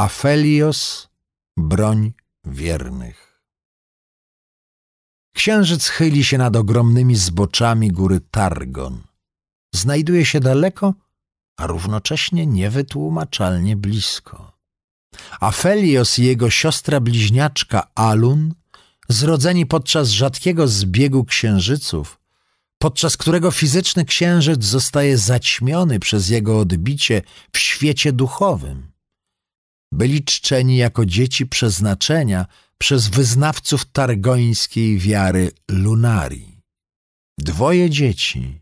Afelios, broń wiernych. Księżyc chyli się nad ogromnymi zboczami góry Targon. Znajduje się daleko, a równocześnie niewytłumaczalnie blisko. Afelios i jego siostra bliźniaczka Alun, zrodzeni podczas rzadkiego zbiegu księżyców, podczas którego fizyczny księżyc zostaje zaćmiony przez jego odbicie w świecie duchowym. Byli czczeni jako dzieci przeznaczenia przez wyznawców targońskiej wiary lunarii. Dwoje dzieci,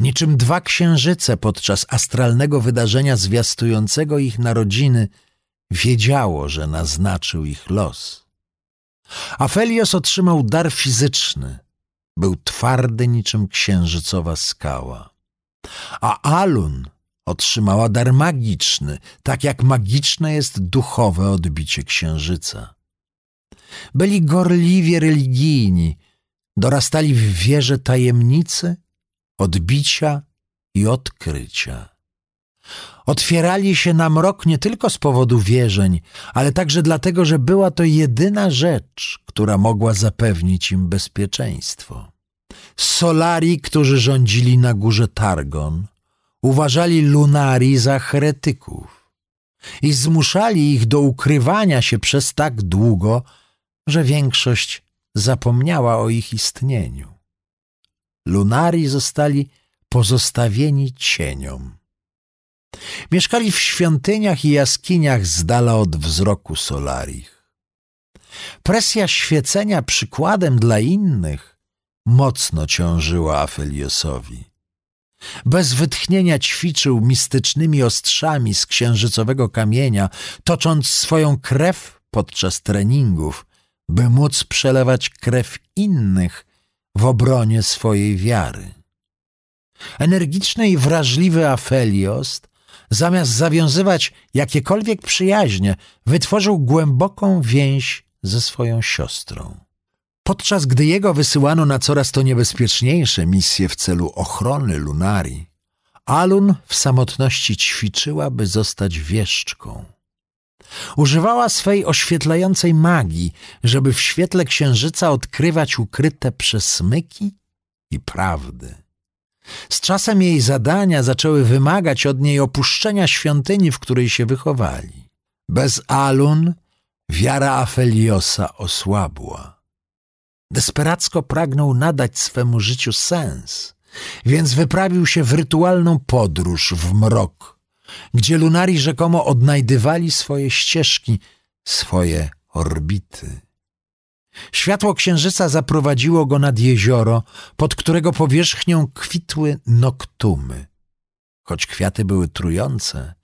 niczym dwa księżyce podczas astralnego wydarzenia zwiastującego ich narodziny, wiedziało, że naznaczył ich los. Afelios otrzymał dar fizyczny – był twardy niczym księżycowa skała. A Alun otrzymała dar magiczny, tak jak magiczne jest duchowe odbicie księżyca. Byli gorliwie religijni, dorastali w wierze tajemnicy, odbicia i odkrycia. Otwierali się na mrok nie tylko z powodu wierzeń, ale także dlatego, że była to jedyna rzecz, która mogła zapewnić im bezpieczeństwo. Solari, którzy rządzili na górze Targon, uważali Lunari za heretyków i zmuszali ich do ukrywania się przez tak długo, że większość zapomniała o ich istnieniu. Lunari zostali pozostawieni cieniom. Mieszkali w świątyniach i jaskiniach z dala od wzroku Solarich. Presja świecenia przykładem dla innych mocno ciążyła Afeliosowi. Bez wytchnienia ćwiczył mistycznymi ostrzami z księżycowego kamienia, tocząc swoją krew podczas treningów, by móc przelewać krew innych w obronie swojej wiary. Energiczny i wrażliwy Afelios zamiast zawiązywać jakiekolwiek przyjaźnie, wytworzył głęboką więź ze swoją siostrą. Podczas gdy jego wysyłano na coraz to niebezpieczniejsze misje w celu ochrony Lunarii, Alun w samotności ćwiczyła, by zostać wieszczką. Używała swej oświetlającej magii, żeby w świetle księżyca odkrywać ukryte przesmyki i prawdy. Z czasem jej zadania zaczęły wymagać od niej opuszczenia świątyni, w której się wychowali. Bez Alun wiara Afeliosa osłabła. Desperacko pragnął nadać swemu życiu sens, więc wyprawił się w rytualną podróż w mrok, gdzie lunari rzekomo odnajdywali swoje ścieżki, swoje orbity. Światło księżyca zaprowadziło go nad jezioro, pod którego powierzchnią kwitły noktumy. Choć kwiaty były trujące,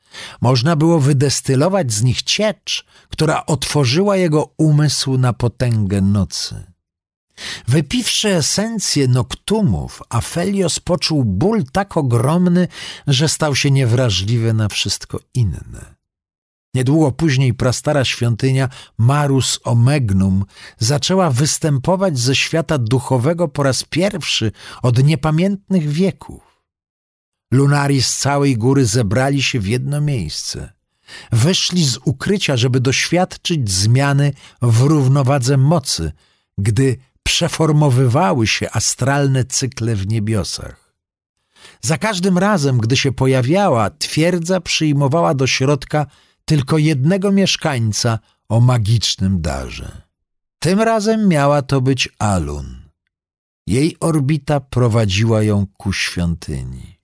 można było wydestylować z nich ciecz, która otworzyła jego umysł na potęgę nocy. Wypiwszy esencję noktumów, Afelios poczuł ból tak ogromny, że stał się niewrażliwy na wszystko inne. Niedługo później prastara świątynia Marus Omegnum zaczęła występować ze świata duchowego po raz pierwszy od niepamiętnych wieków. Lunari z całej góry zebrali się w jedno miejsce. Wyszli z ukrycia, żeby doświadczyć zmiany w równowadze mocy, gdy przeformowywały się astralne cykle w niebiosach. Za każdym razem, gdy się pojawiała, twierdza przyjmowała do środka tylko jednego mieszkańca o magicznym darze. Tym razem miała to być Alun. Jej orbita prowadziła ją ku świątyni.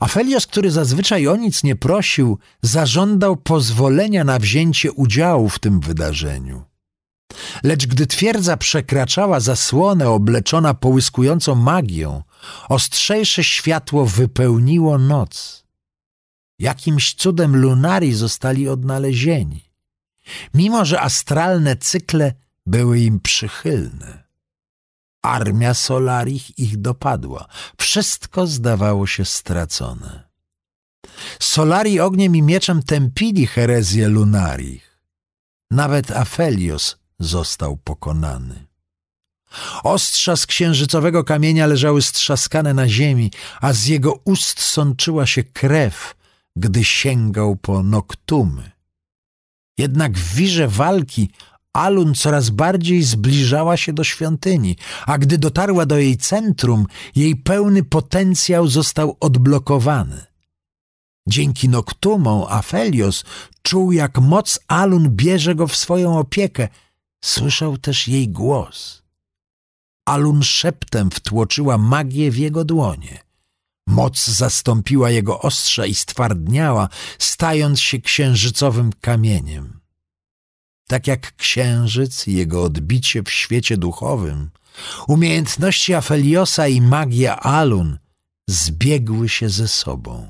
Afelios, który zazwyczaj o nic nie prosił, zażądał pozwolenia na wzięcie udziału w tym wydarzeniu. Lecz gdy twierdza przekraczała zasłonę obleczona połyskującą magią, ostrzejsze światło wypełniło noc. Jakimś cudem lunari zostali odnalezieni, mimo że astralne cykle były im przychylne. Armia Solarich ich dopadła. Wszystko zdawało się stracone. Solari ogniem i mieczem tępili herezję lunarich. Nawet Afelios został pokonany. Ostrza z księżycowego kamienia leżały strzaskane na ziemi, a z jego ust sączyła się krew, gdy sięgał po noktumy. Jednak w wirze walki Alun coraz bardziej zbliżała się do świątyni, a gdy dotarła do jej centrum, jej pełny potencjał został odblokowany. Dzięki noktumom Afelios czuł, jak moc Alun bierze go w swoją opiekę. Słyszał też jej głos. Alun szeptem wtłoczyła magię w jego dłonie. Moc zastąpiła jego ostrza i stwardniała, stając się księżycowym kamieniem. Tak jak księżyc i jego odbicie w świecie duchowym, umiejętności Afeliosa i magia Alun zbiegły się ze sobą.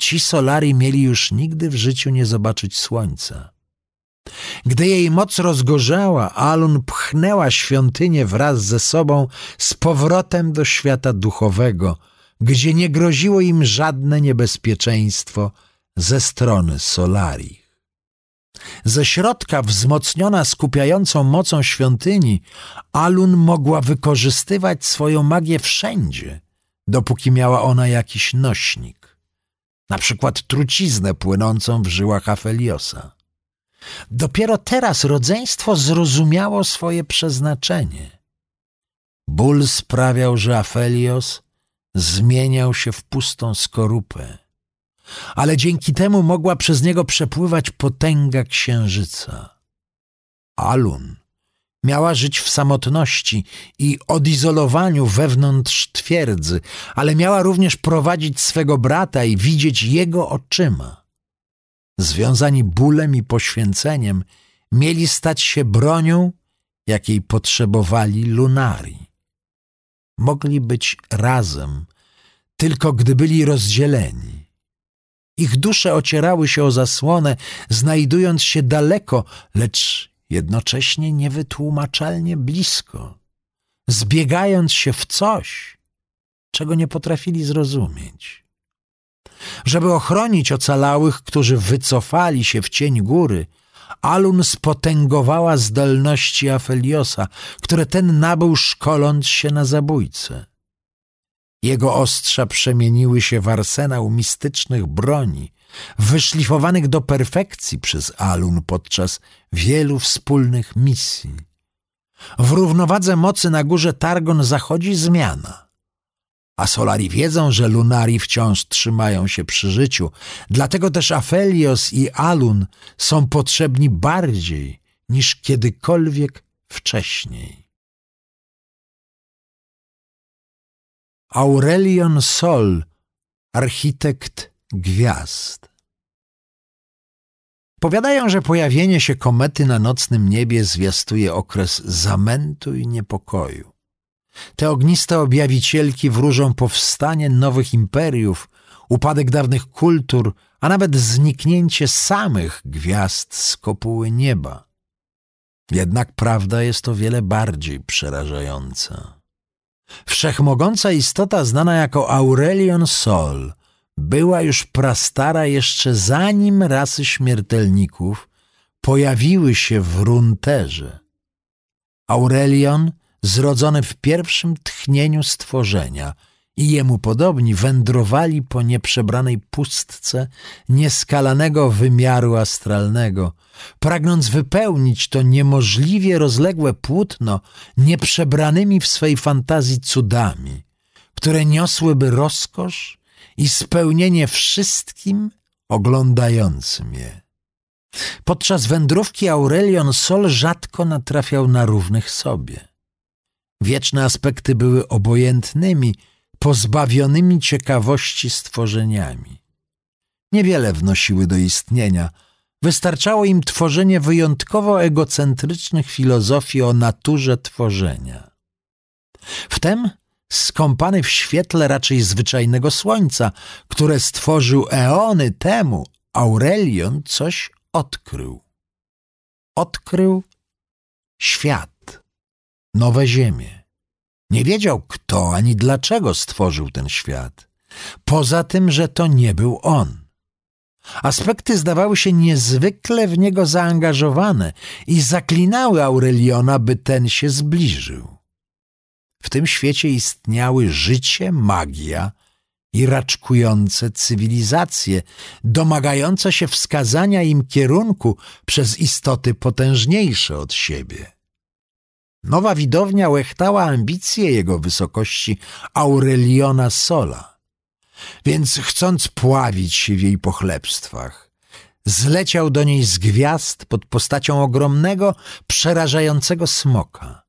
Ci Solari mieli już nigdy w życiu nie zobaczyć słońca. Gdy jej moc rozgorzała, Alun pchnęła świątynię wraz ze sobą z powrotem do świata duchowego, gdzie nie groziło im żadne niebezpieczeństwo ze strony Solari. Ze środka, wzmocniona skupiającą mocą świątyni, Alun mogła wykorzystywać swoją magię wszędzie, dopóki miała ona jakiś nośnik, na przykład truciznę płynącą w żyłach Afeliosa. Dopiero teraz rodzeństwo zrozumiało swoje przeznaczenie. Ból sprawiał, że Afelios zmieniał się w pustą skorupę, ale dzięki temu mogła przez niego przepływać potęga księżyca. Alun miała żyć w samotności i odizolowaniu wewnątrz twierdzy, ale miała również prowadzić swego brata i widzieć jego oczyma związani bólem i poświęceniem, mieli stać się bronią, jakiej potrzebowali lunari. Mogli być razem, tylko gdy byli rozdzieleni. Ich dusze ocierały się o zasłonę, znajdując się daleko, lecz jednocześnie niewytłumaczalnie blisko, zbiegając się w coś, czego nie potrafili zrozumieć. Żeby ochronić ocalałych, którzy wycofali się w cień góry, Alun spotęgowała zdolności Afeliosa, które ten nabył szkoląc się na zabójcę. Jego ostrza przemieniły się w arsenał mistycznych broni, wyszlifowanych do perfekcji przez Alun podczas wielu wspólnych misji. W równowadze mocy na górze Targon zachodzi zmiana – a Solari wiedzą, że Lunari wciąż trzymają się przy życiu. Dlatego też Afelios i Alun są potrzebni bardziej niż kiedykolwiek wcześniej. Aurelion Sol, architekt gwiazd. Powiadają, że pojawienie się komety na nocnym niebie zwiastuje okres zamętu i niepokoju. Te ogniste objawicielki wróżą powstanie nowych imperiów, upadek dawnych kultur, a nawet zniknięcie samych gwiazd z kopuły nieba. Jednak prawda jest o wiele bardziej przerażająca. Wszechmogąca istota znana jako Aurelion Sol była już prastara jeszcze zanim rasy śmiertelników pojawiły się w Runterze. Aurelion zrodzony w pierwszym tchnieniu stworzenia i jemu podobni wędrowali po nieprzebranej pustce nieskalanego wymiaru astralnego, pragnąc wypełnić to niemożliwie rozległe płótno nieprzebranymi w swej fantazji cudami, które niosłyby rozkosz i spełnienie wszystkim oglądającym je. Podczas wędrówki Aurelion Sol rzadko natrafiał na równych sobie. Wieczne aspekty były obojętnymi, pozbawionymi ciekawości stworzeniami. Niewiele wnosiły do istnienia. Wystarczało im tworzenie wyjątkowo egocentrycznych filozofii o naturze tworzenia. Wtem, skąpany w świetle raczej zwyczajnego słońca, które stworzył eony temu, Aurelion coś odkrył. Odkrył świat nowe ziemię. Nie wiedział, kto ani dlaczego stworzył ten świat, poza tym, że to nie był on. Aspekty zdawały się niezwykle w niego zaangażowane i zaklinały Aureliona, by ten się zbliżył. W tym świecie istniały życie, magia i raczkujące cywilizacje, domagające się wskazania im kierunku przez istoty potężniejsze od siebie. Nowa widownia łechtała ambicje jego wysokości Aureliona Sola, więc chcąc pławić się w jej pochlebstwach, zleciał do niej z gwiazd pod postacią ogromnego, przerażającego smoka.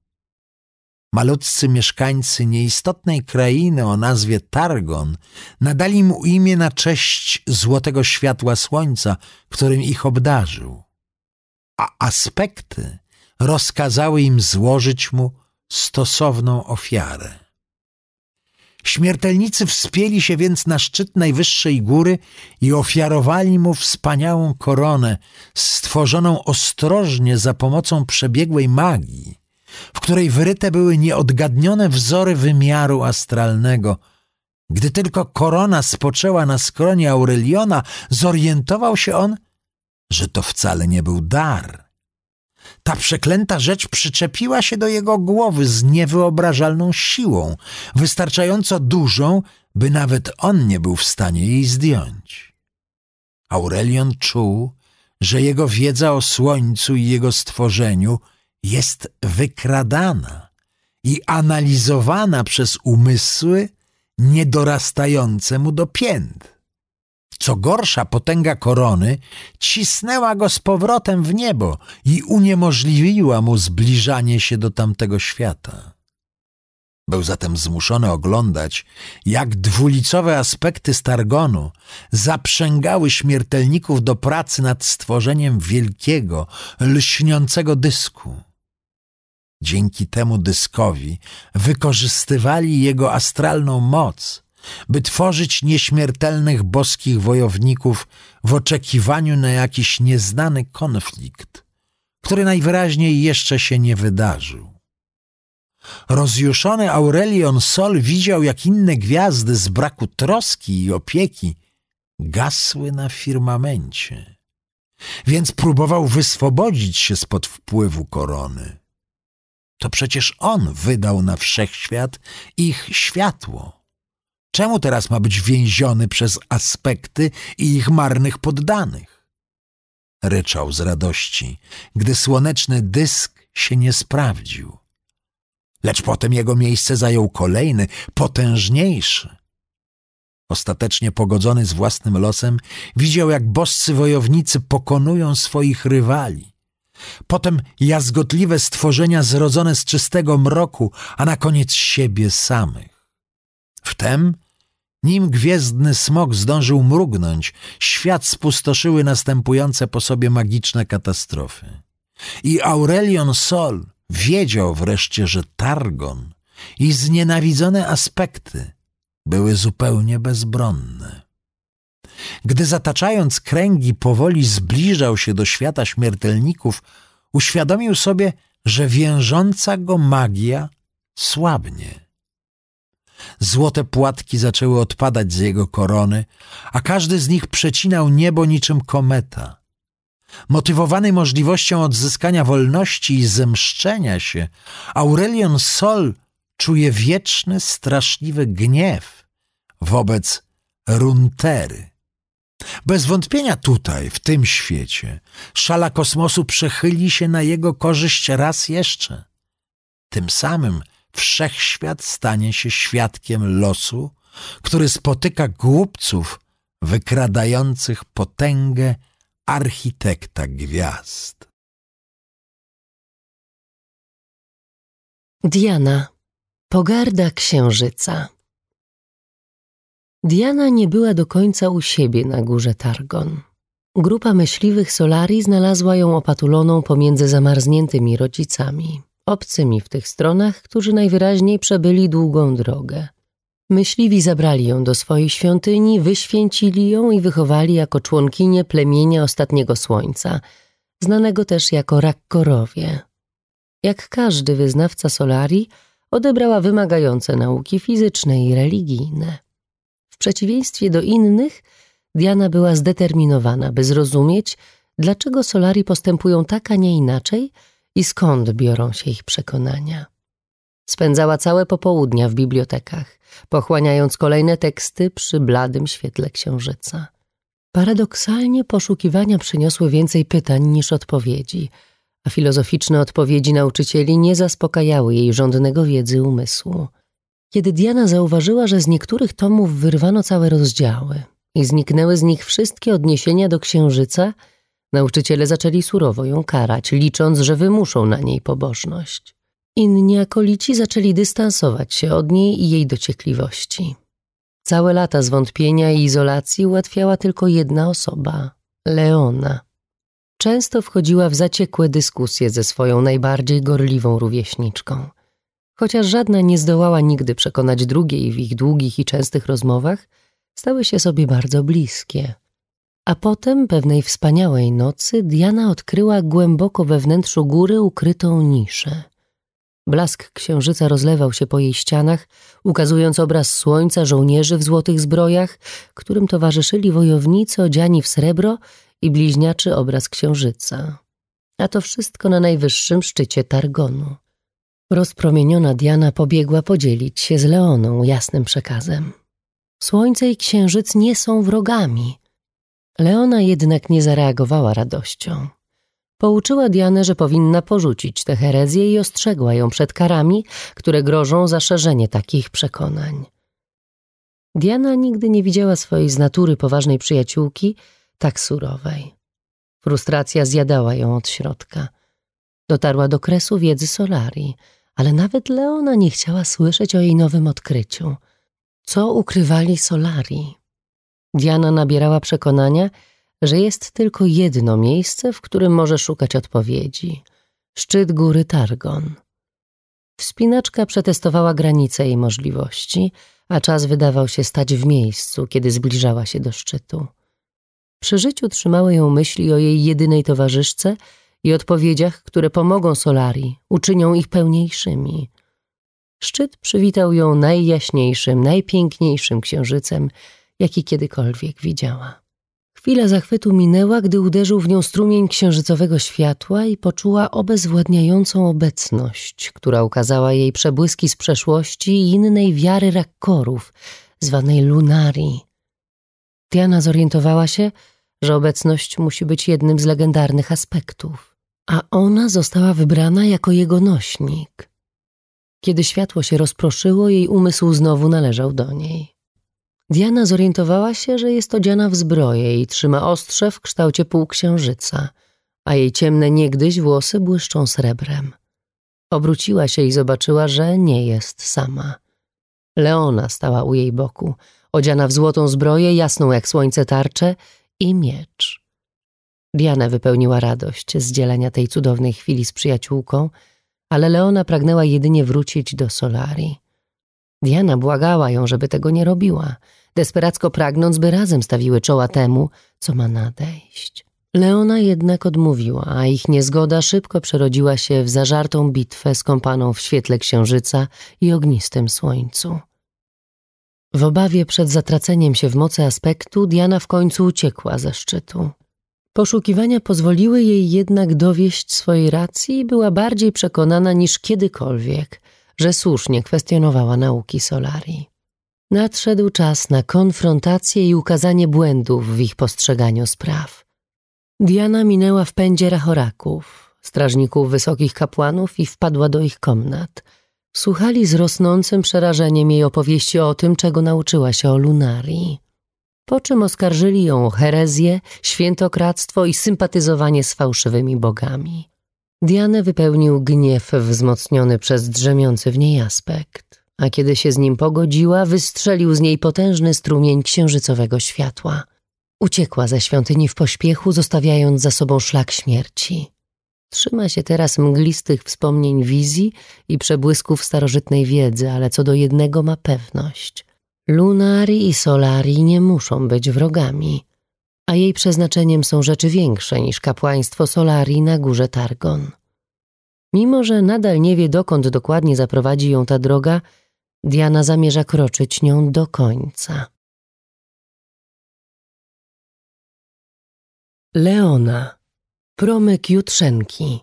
Malutcy mieszkańcy nieistotnej krainy o nazwie Targon nadali mu imię na cześć złotego światła słońca, którym ich obdarzył. A aspekty rozkazały im złożyć mu stosowną ofiarę. Śmiertelnicy wspięli się więc na szczyt najwyższej góry i ofiarowali mu wspaniałą koronę, stworzoną ostrożnie za pomocą przebiegłej magii, w której wyryte były nieodgadnione wzory wymiaru astralnego. Gdy tylko korona spoczęła na skronie Aureliona, zorientował się on, że to wcale nie był dar. Ta przeklęta rzecz przyczepiła się do jego głowy z niewyobrażalną siłą, wystarczająco dużą, by nawet on nie był w stanie jej zdjąć. Aurelion czuł, że jego wiedza o słońcu i jego stworzeniu jest wykradana i analizowana przez umysły niedorastające mu do pięt. Co gorsza, potęga korony cisnęła go z powrotem w niebo i uniemożliwiła mu zbliżanie się do tamtego świata. Był zatem zmuszony oglądać, jak dwulicowe aspekty Stargonu zaprzęgały śmiertelników do pracy nad stworzeniem wielkiego, lśniącego dysku. Dzięki temu dyskowi wykorzystywali jego astralną moc, by tworzyć nieśmiertelnych boskich wojowników w oczekiwaniu na jakiś nieznany konflikt, który najwyraźniej jeszcze się nie wydarzył. Rozjuszony Aurelion Sol widział, jak inne gwiazdy z braku troski i opieki gasły na firmamencie, więc próbował wyswobodzić się spod wpływu korony. To przecież on wydał na wszechświat ich światło. Czemu teraz ma być więziony przez aspekty i ich marnych poddanych? Ryczał z radości, gdy słoneczny dysk się nie sprawdził. Lecz potem jego miejsce zajął kolejny, potężniejszy. Ostatecznie pogodzony z własnym losem, widział, jak boscy wojownicy pokonują swoich rywali. Potem jazgotliwe stworzenia zrodzone z czystego mroku, a na koniec siebie samych. Wtem nim gwiezdny smok zdążył mrugnąć, świat spustoszyły następujące po sobie magiczne katastrofy. I Aurelion Sol wiedział wreszcie, że Targon i znienawidzone aspekty były zupełnie bezbronne. Gdy zataczając kręgi powoli zbliżał się do świata śmiertelników, uświadomił sobie, że wiążąca go magia słabnie. Złote płatki zaczęły odpadać z jego korony, a każdy z nich przecinał niebo niczym kometa. Motywowany możliwością odzyskania wolności i zemszczenia się, Aurelion Sol czuje wieczny, straszliwy gniew wobec Runtery. Bez wątpienia tutaj, w tym świecie, szala kosmosu przechyli się na jego korzyść raz jeszcze. Tym samym wszechświat stanie się świadkiem losu, który spotyka głupców wykradających potęgę architekta gwiazd. Diana, pogarda księżyca. Diana nie była do końca u siebie na górze Targon. Grupa myśliwych Solari znalazła ją opatuloną pomiędzy zamarzniętymi rodzicami obcymi w tych stronach, którzy najwyraźniej przebyli długą drogę. Myśliwi zabrali ją do swojej świątyni, wyświęcili ją i wychowali jako członkinię plemienia ostatniego słońca, znanego też jako Rakkorowie. Jak każdy wyznawca Solari, odebrała wymagające nauki fizyczne i religijne. W przeciwieństwie do innych, Diana była zdeterminowana, by zrozumieć, dlaczego Solari postępują tak, a nie inaczej – i skąd biorą się ich przekonania. Spędzała całe popołudnia w bibliotekach, pochłaniając kolejne teksty przy bladym świetle księżyca. Paradoksalnie poszukiwania przyniosły więcej pytań niż odpowiedzi, a filozoficzne odpowiedzi nauczycieli nie zaspokajały jej żądnego wiedzy umysłu. Kiedy Diana zauważyła, że z niektórych tomów wyrwano całe rozdziały i zniknęły z nich wszystkie odniesienia do księżyca, nauczyciele zaczęli surowo ją karać, licząc, że wymuszą na niej pobożność. Inni akolici zaczęli dystansować się od niej i jej dociekliwości. Całe lata zwątpienia i izolacji ułatwiała tylko jedna osoba Leona. Często wchodziła w zaciekłe dyskusje ze swoją najbardziej gorliwą rówieśniczką. Chociaż żadna nie zdołała nigdy przekonać drugiej w ich długich i częstych rozmowach, stały się sobie bardzo bliskie. A potem pewnej wspaniałej nocy Diana odkryła głęboko we wnętrzu góry ukrytą niszę. Blask księżyca rozlewał się po jej ścianach, ukazując obraz słońca żołnierzy w złotych zbrojach, którym towarzyszyli wojownicy odziani w srebro i bliźniaczy obraz księżyca. A to wszystko na najwyższym szczycie Targonu. Rozpromieniona Diana pobiegła podzielić się z Leoną jasnym przekazem. Słońce i księżyc nie są wrogami. Leona jednak nie zareagowała radością. Pouczyła Dianę, że powinna porzucić tę herezję i ostrzegła ją przed karami, które grożą za szerzenie takich przekonań. Diana nigdy nie widziała swojej z natury poważnej przyjaciółki tak surowej. Frustracja zjadała ją od środka. Dotarła do kresu wiedzy Solarii, ale nawet Leona nie chciała słyszeć o jej nowym odkryciu. Co ukrywali Solarii? Diana nabierała przekonania, że jest tylko jedno miejsce, w którym może szukać odpowiedzi szczyt góry Targon. Wspinaczka przetestowała granice jej możliwości, a czas wydawał się stać w miejscu, kiedy zbliżała się do szczytu. Przy życiu trzymały ją myśli o jej jedynej towarzyszce i odpowiedziach, które pomogą Solarii, uczynią ich pełniejszymi. Szczyt przywitał ją najjaśniejszym, najpiękniejszym księżycem, jaki kiedykolwiek widziała. Chwila zachwytu minęła, gdy uderzył w nią strumień księżycowego światła i poczuła obezwładniającą obecność, która ukazała jej przebłyski z przeszłości i innej wiary rakkorów, zwanej lunarii. Diana zorientowała się, że obecność musi być jednym z legendarnych aspektów, a ona została wybrana jako jego nośnik. Kiedy światło się rozproszyło, jej umysł znowu należał do niej. Diana zorientowała się, że jest odziana w zbroję i trzyma ostrze w kształcie półksiężyca, a jej ciemne niegdyś włosy błyszczą srebrem. Obróciła się i zobaczyła, że nie jest sama. Leona stała u jej boku, odziana w złotą zbroję, jasną jak słońce tarczę i miecz. Diana wypełniła radość z dzielenia tej cudownej chwili z przyjaciółką, ale Leona pragnęła jedynie wrócić do Solarii. Diana błagała ją, żeby tego nie robiła – desperacko pragnąc, by razem stawiły czoła temu, co ma nadejść. Leona jednak odmówiła, a ich niezgoda szybko przerodziła się w zażartą bitwę skąpaną w świetle księżyca i ognistym słońcu. W obawie przed zatraceniem się w mocy aspektu, Diana w końcu uciekła ze szczytu. Poszukiwania pozwoliły jej jednak dowieść swojej racji i była bardziej przekonana niż kiedykolwiek, że słusznie kwestionowała nauki Solarii. Nadszedł czas na konfrontację i ukazanie błędów w ich postrzeganiu spraw. Diana minęła w pędzie rachoraków, strażników wysokich kapłanów i wpadła do ich komnat. Słuchali z rosnącym przerażeniem jej opowieści o tym, czego nauczyła się o lunarii. Po czym oskarżyli ją o herezję, świętokradztwo i sympatyzowanie z fałszywymi bogami. Dianę wypełnił gniew wzmocniony przez drzemiący w niej aspekt a kiedy się z nim pogodziła, wystrzelił z niej potężny strumień księżycowego światła. Uciekła ze świątyni w pośpiechu, zostawiając za sobą szlak śmierci. Trzyma się teraz mglistych wspomnień wizji i przebłysków starożytnej wiedzy, ale co do jednego ma pewność. Lunari i Solari nie muszą być wrogami, a jej przeznaczeniem są rzeczy większe niż kapłaństwo Solari na górze Targon. Mimo, że nadal nie wie, dokąd dokładnie zaprowadzi ją ta droga, Diana zamierza kroczyć nią do końca. Leona, promyk Jutrzenki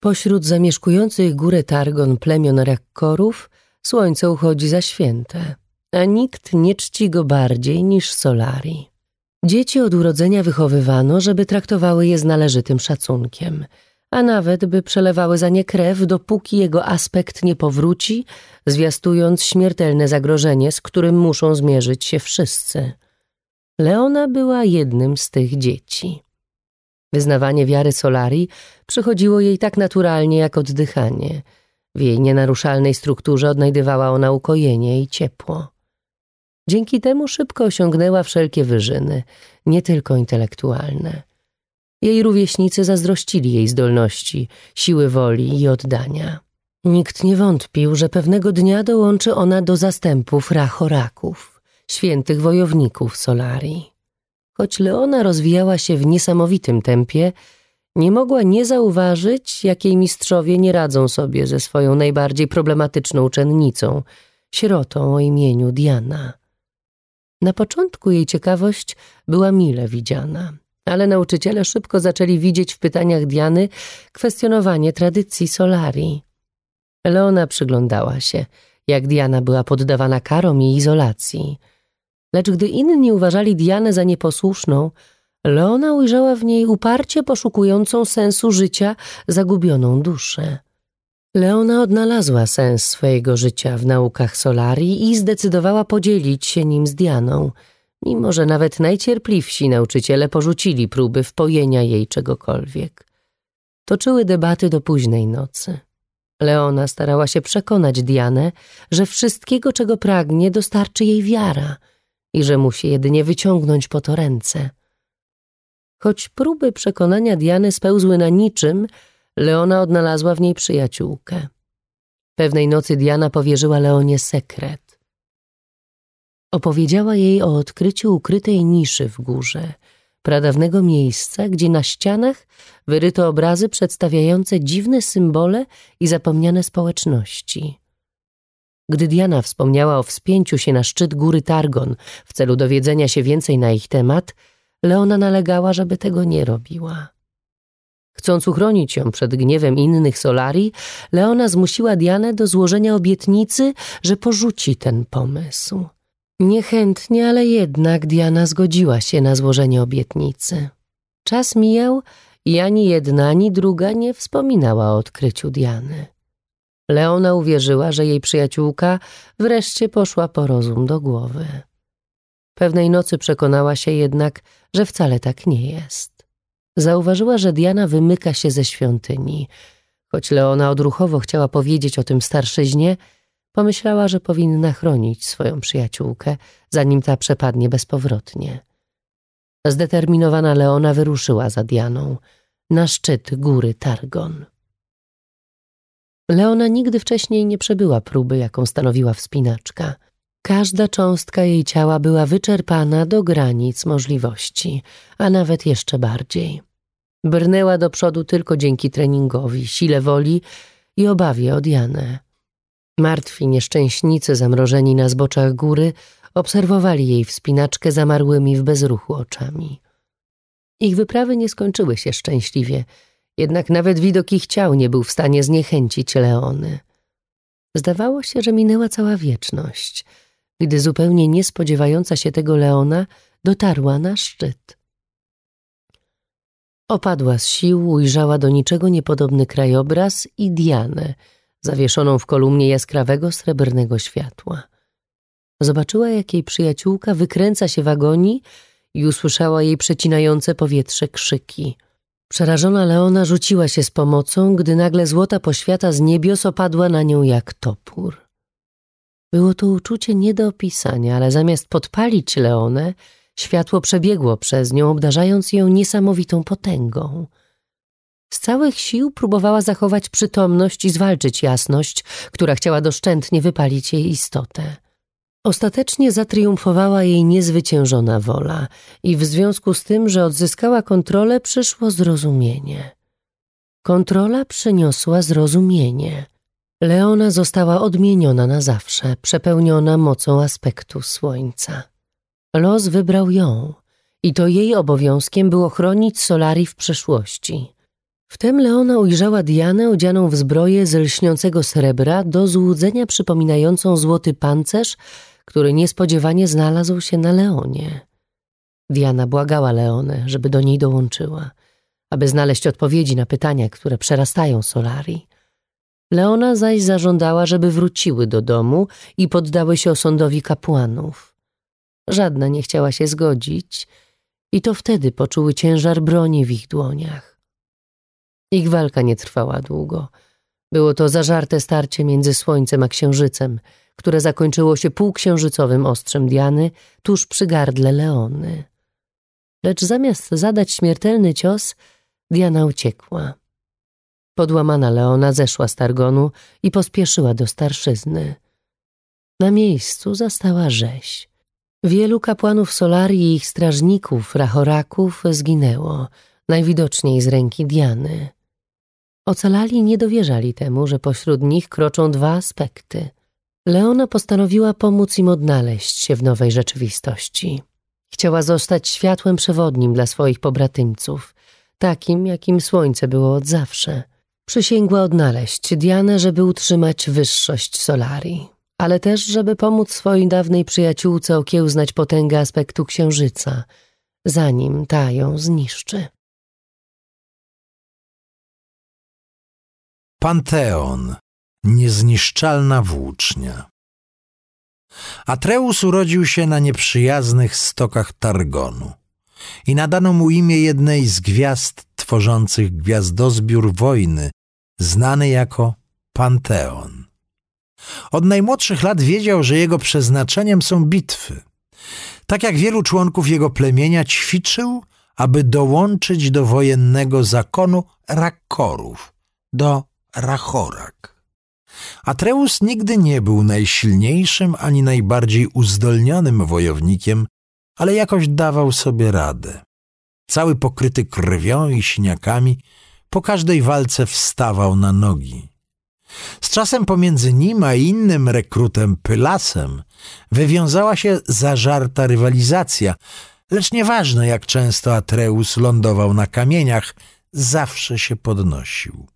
Pośród zamieszkujących górę Targon plemion Rakkorów słońce uchodzi za święte, a nikt nie czci go bardziej niż Solari. Dzieci od urodzenia wychowywano, żeby traktowały je z należytym szacunkiem, a nawet by przelewały za nie krew, dopóki jego aspekt nie powróci, zwiastując śmiertelne zagrożenie, z którym muszą zmierzyć się wszyscy. Leona była jednym z tych dzieci. Wyznawanie wiary Solari przychodziło jej tak naturalnie jak oddychanie. W jej nienaruszalnej strukturze odnajdywała ona ukojenie i ciepło. Dzięki temu szybko osiągnęła wszelkie wyżyny, nie tylko intelektualne. Jej rówieśnicy zazdrościli jej zdolności, siły woli i oddania. Nikt nie wątpił, że pewnego dnia dołączy ona do zastępów Rachoraków, świętych wojowników Solarii. Choć Leona rozwijała się w niesamowitym tempie, nie mogła nie zauważyć, jak jej mistrzowie nie radzą sobie ze swoją najbardziej problematyczną uczennicą, sierotą o imieniu Diana. Na początku jej ciekawość była mile widziana, ale nauczyciele szybko zaczęli widzieć w pytaniach Diany kwestionowanie tradycji Solarii. Leona przyglądała się, jak Diana była poddawana karom i izolacji. Lecz gdy inni uważali Dianę za nieposłuszną, Leona ujrzała w niej uparcie poszukującą sensu życia zagubioną duszę. Leona odnalazła sens swojego życia w naukach Solarii i zdecydowała podzielić się nim z Dianą, mimo że nawet najcierpliwsi nauczyciele porzucili próby wpojenia jej czegokolwiek. Toczyły debaty do późnej nocy. Leona starała się przekonać Dianę, że wszystkiego, czego pragnie, dostarczy jej wiara i że musi jedynie wyciągnąć po to ręce. Choć próby przekonania Diany spełzły na niczym, Leona odnalazła w niej przyjaciółkę. Pewnej nocy Diana powierzyła Leonie sekret. Opowiedziała jej o odkryciu ukrytej niszy w górze, pradawnego miejsca, gdzie na ścianach wyryto obrazy przedstawiające dziwne symbole i zapomniane społeczności. Gdy Diana wspomniała o wspięciu się na szczyt góry Targon w celu dowiedzenia się więcej na ich temat, Leona nalegała, żeby tego nie robiła. Chcąc uchronić ją przed gniewem innych Solarii, Leona zmusiła Dianę do złożenia obietnicy, że porzuci ten pomysł. Niechętnie, ale jednak Diana zgodziła się na złożenie obietnicy. Czas mijał i ani jedna, ani druga nie wspominała o odkryciu Diany. Leona uwierzyła, że jej przyjaciółka wreszcie poszła po rozum do głowy. Pewnej nocy przekonała się jednak, że wcale tak nie jest. Zauważyła, że Diana wymyka się ze świątyni. Choć Leona odruchowo chciała powiedzieć o tym starszyźnie, pomyślała, że powinna chronić swoją przyjaciółkę, zanim ta przepadnie bezpowrotnie. Zdeterminowana Leona wyruszyła za Dianą na szczyt góry Targon. Leona nigdy wcześniej nie przebyła próby, jaką stanowiła wspinaczka. Każda cząstka jej ciała była wyczerpana do granic możliwości, a nawet jeszcze bardziej. Brnęła do przodu tylko dzięki treningowi, sile woli i obawie od Janę. Martwi nieszczęśnicy zamrożeni na zboczach góry obserwowali jej wspinaczkę zamarłymi w bezruchu oczami. Ich wyprawy nie skończyły się szczęśliwie, jednak nawet widok ich ciał nie był w stanie zniechęcić Leony. Zdawało się, że minęła cała wieczność, gdy zupełnie nie spodziewająca się tego Leona dotarła na szczyt. Opadła z sił, ujrzała do niczego niepodobny krajobraz i Dianę, zawieszoną w kolumnie jaskrawego srebrnego światła. Zobaczyła, jak jej przyjaciółka wykręca się w agonii i usłyszała jej przecinające powietrze krzyki. Przerażona Leona rzuciła się z pomocą, gdy nagle złota poświata z niebios opadła na nią jak topór. Było to uczucie nie do opisania, ale zamiast podpalić Leonę, Światło przebiegło przez nią, obdarzając ją niesamowitą potęgą. Z całych sił próbowała zachować przytomność i zwalczyć jasność, która chciała doszczętnie wypalić jej istotę. Ostatecznie zatriumfowała jej niezwyciężona wola i w związku z tym, że odzyskała kontrolę, przyszło zrozumienie. Kontrola przyniosła zrozumienie. Leona została odmieniona na zawsze, przepełniona mocą aspektu słońca. Los wybrał ją i to jej obowiązkiem było chronić Solari w przeszłości. Wtem Leona ujrzała Dianę odzianą w zbroję z lśniącego srebra, do złudzenia przypominającą złoty pancerz, który niespodziewanie znalazł się na Leonie. Diana błagała Leonę, żeby do niej dołączyła, aby znaleźć odpowiedzi na pytania, które przerastają Solari. Leona zaś zażądała, żeby wróciły do domu i poddały się osądowi kapłanów. Żadna nie chciała się zgodzić i to wtedy poczuły ciężar broni w ich dłoniach. Ich walka nie trwała długo. Było to zażarte starcie między słońcem a księżycem, które zakończyło się półksiężycowym ostrzem Diany tuż przy gardle Leony. Lecz zamiast zadać śmiertelny cios, Diana uciekła. Podłamana Leona zeszła z targonu i pospieszyła do starszyzny. Na miejscu zastała rzeź. Wielu kapłanów Solarii i ich strażników, rachoraków zginęło, najwidoczniej z ręki Diany. Ocalali nie dowierzali temu, że pośród nich kroczą dwa aspekty. Leona postanowiła pomóc im odnaleźć się w nowej rzeczywistości. Chciała zostać światłem przewodnim dla swoich pobratymców, takim, jakim słońce było od zawsze. Przysięgła odnaleźć Dianę, żeby utrzymać wyższość Solarii, ale też, żeby pomóc swojej dawnej przyjaciółce okiełznać potęgę aspektu księżyca, zanim ta ją zniszczy. Panteon, niezniszczalna włócznia. Atreus urodził się na nieprzyjaznych stokach Targonu i nadano mu imię jednej z gwiazd tworzących gwiazdozbiór wojny, znany jako Panteon. Od najmłodszych lat wiedział, że jego przeznaczeniem są bitwy. Tak jak wielu członków jego plemienia ćwiczył, aby dołączyć do wojennego zakonu Rakorów, do Rachorak. Atreus nigdy nie był najsilniejszym ani najbardziej uzdolnionym wojownikiem, ale jakoś dawał sobie radę. Cały pokryty krwią i siniakami, po każdej walce wstawał na nogi. Z czasem pomiędzy nim a innym rekrutem Pylasem wywiązała się zażarta rywalizacja, lecz nieważne jak często Atreus lądował na kamieniach, zawsze się podnosił.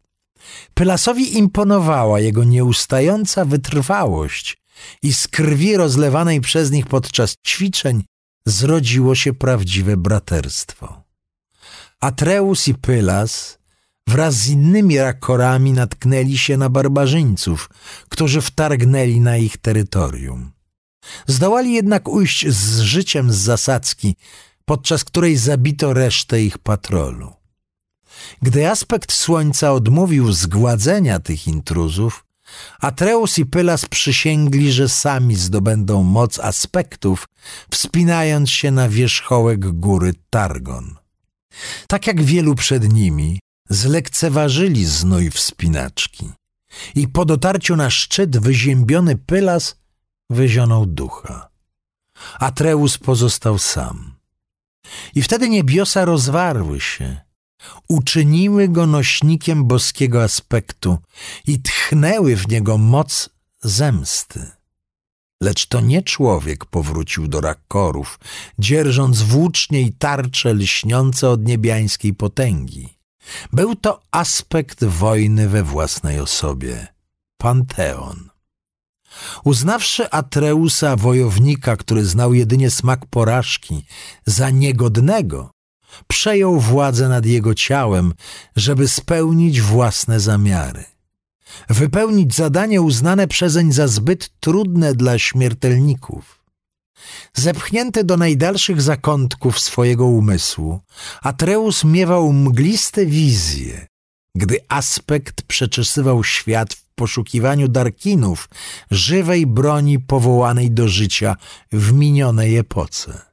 Pylasowi imponowała jego nieustająca wytrwałość i z krwi rozlewanej przez nich podczas ćwiczeń zrodziło się prawdziwe braterstwo. Atreus i Pylas wraz z innymi rakorami natknęli się na barbarzyńców, którzy wtargnęli na ich terytorium. Zdołali jednak ujść z życiem z zasadzki, podczas której zabito resztę ich patrolu. Gdy aspekt słońca odmówił zgładzenia tych intruzów, Atreus i Pylas przysięgli, że sami zdobędą moc aspektów, wspinając się na wierzchołek góry Targon. Tak jak wielu przed nimi, zlekceważyli znój wspinaczki i po dotarciu na szczyt wyziębiony Pylas wyzionął ducha. Atreus pozostał sam. I wtedy niebiosa rozwarły się – uczyniły go nośnikiem boskiego aspektu i tchnęły w niego moc zemsty. Lecz to nie człowiek powrócił do rakorów, dzierżąc włócznie i tarcze lśniące od niebiańskiej potęgi. Był to aspekt wojny we własnej osobie, Panteon. Uznawszy Atreusa, wojownika, który znał jedynie smak porażki, za niegodnego, przejął władzę nad jego ciałem, żeby spełnić własne zamiary. Wypełnić zadanie uznane przezeń za zbyt trudne dla śmiertelników. Zepchnięty do najdalszych zakątków swojego umysłu, Atreus miewał mgliste wizje, gdy aspekt przeczesywał świat w poszukiwaniu darkinów, żywej broni powołanej do życia w minionej epoce.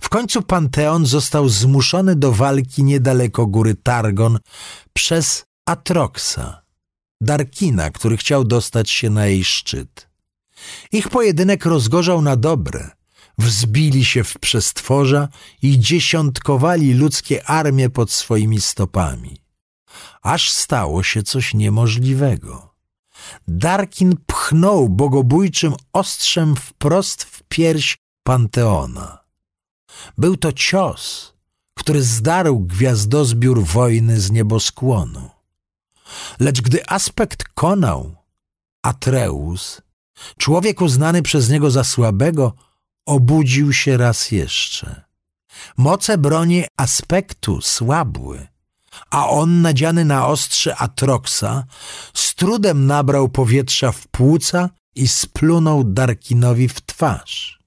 W końcu Panteon został zmuszony do walki niedaleko góry Targon przez Atroxa, Darkina, który chciał dostać się na jej szczyt. Ich pojedynek rozgorzał na dobre. Wzbili się w przestworza i dziesiątkowali ludzkie armie pod swoimi stopami. Aż stało się coś niemożliwego. Darkin pchnął bogobójczym ostrzem wprost w pierś Panteona. Był to cios, który zdarł gwiazdozbiór wojny z nieboskłonu. Lecz gdy aspekt konał, Atreus, człowiek uznany przez niego za słabego, obudził się raz jeszcze. Moce broni aspektu słabły, a on nadziany na ostrze Atroksa z trudem nabrał powietrza w płuca i splunął Darkinowi w twarz.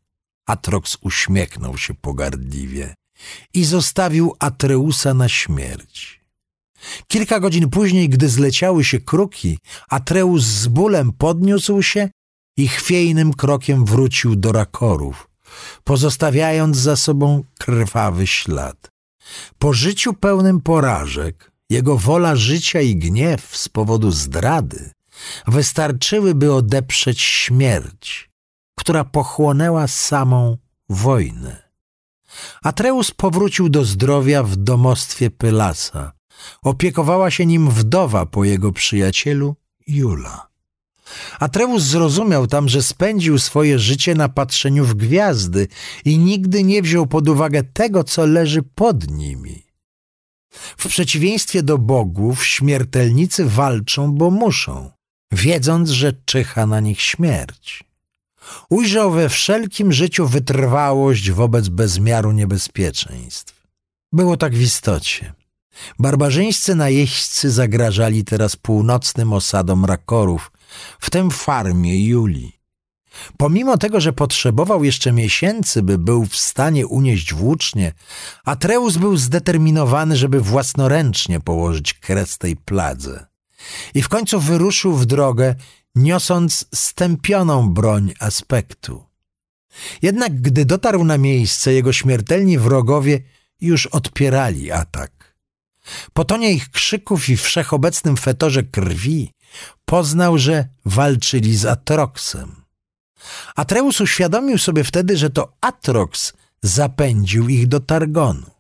Atroks uśmiechnął się pogardliwie i zostawił Atreusa na śmierć. Kilka godzin później, gdy zleciały się kruki, Atreus z bólem podniósł się i chwiejnym krokiem wrócił do rakorów, pozostawiając za sobą krwawy ślad. Po życiu pełnym porażek, jego wola życia i gniew z powodu zdrady wystarczyły, by odeprzeć śmierć, która pochłonęła samą wojnę. Atreus powrócił do zdrowia w domostwie Pylasa. Opiekowała się nim wdowa po jego przyjacielu Jula. Atreus zrozumiał tam, że spędził swoje życie na patrzeniu w gwiazdy i nigdy nie wziął pod uwagę tego, co leży pod nimi. W przeciwieństwie do bogów, śmiertelnicy walczą, bo muszą, wiedząc, że czyha na nich śmierć. Ujrzał we wszelkim życiu wytrwałość wobec bezmiaru niebezpieczeństw. Było tak w istocie. Barbarzyńscy najeźdźcy zagrażali teraz północnym osadom rakorów, w tym farmie Julii. Pomimo tego, że potrzebował jeszcze miesięcy, by był w stanie unieść włócznie, Atreus był zdeterminowany, żeby własnoręcznie położyć kres tej pladze. I w końcu wyruszył w drogę, niosąc stępioną broń aspektu. Jednak gdy dotarł na miejsce, jego śmiertelni wrogowie już odpierali atak. Po tonie ich krzyków i wszechobecnym fetorze krwi poznał, że walczyli z Atroksem. Atreus uświadomił sobie wtedy, że to Atroks zapędził ich do Targonu.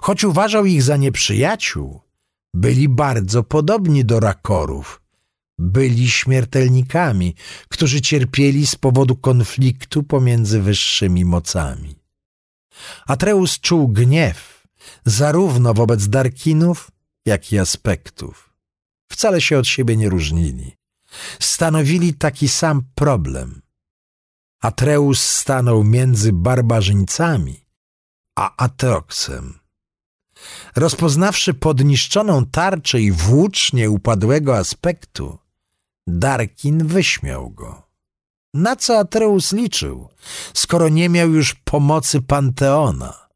Choć uważał ich za nieprzyjaciół, byli bardzo podobni do rakorów. Byli śmiertelnikami, którzy cierpieli z powodu konfliktu pomiędzy wyższymi mocami. Atreus czuł gniew zarówno wobec Darkinów, jak i aspektów. Wcale się od siebie nie różnili. Stanowili taki sam problem. Atreus stanął między barbarzyńcami a Atroksem. Rozpoznawszy podniszczoną tarczę i włócznie upadłego aspektu, Darkin wyśmiał go. Na co Atreus liczył, skoro nie miał już pomocy Panteona?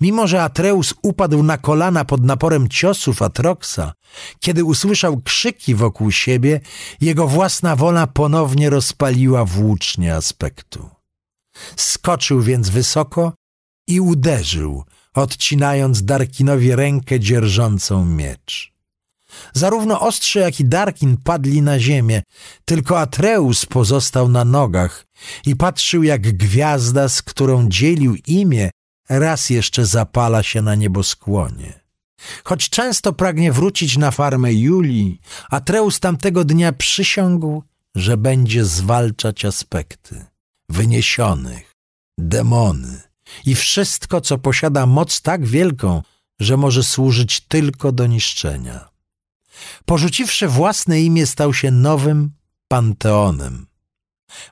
Mimo, że Atreus upadł na kolana pod naporem ciosów Atroksa, kiedy usłyszał krzyki wokół siebie, jego własna wola ponownie rozpaliła włócznie aspektu. Skoczył więc wysoko i uderzył, odcinając Darkinowi rękę dzierżącą miecz. Zarówno ostrze, jak i Darkin padli na ziemię, tylko Atreus pozostał na nogach i patrzył jak gwiazda, z którą dzielił imię, raz jeszcze zapala się na nieboskłonie. Choć często pragnie wrócić na farmę Julii, Atreus tamtego dnia przysiągł, że będzie zwalczać aspekty wyniesionych, demony i wszystko, co posiada moc tak wielką, że może służyć tylko do niszczenia. Porzuciwszy własne imię, stał się nowym panteonem.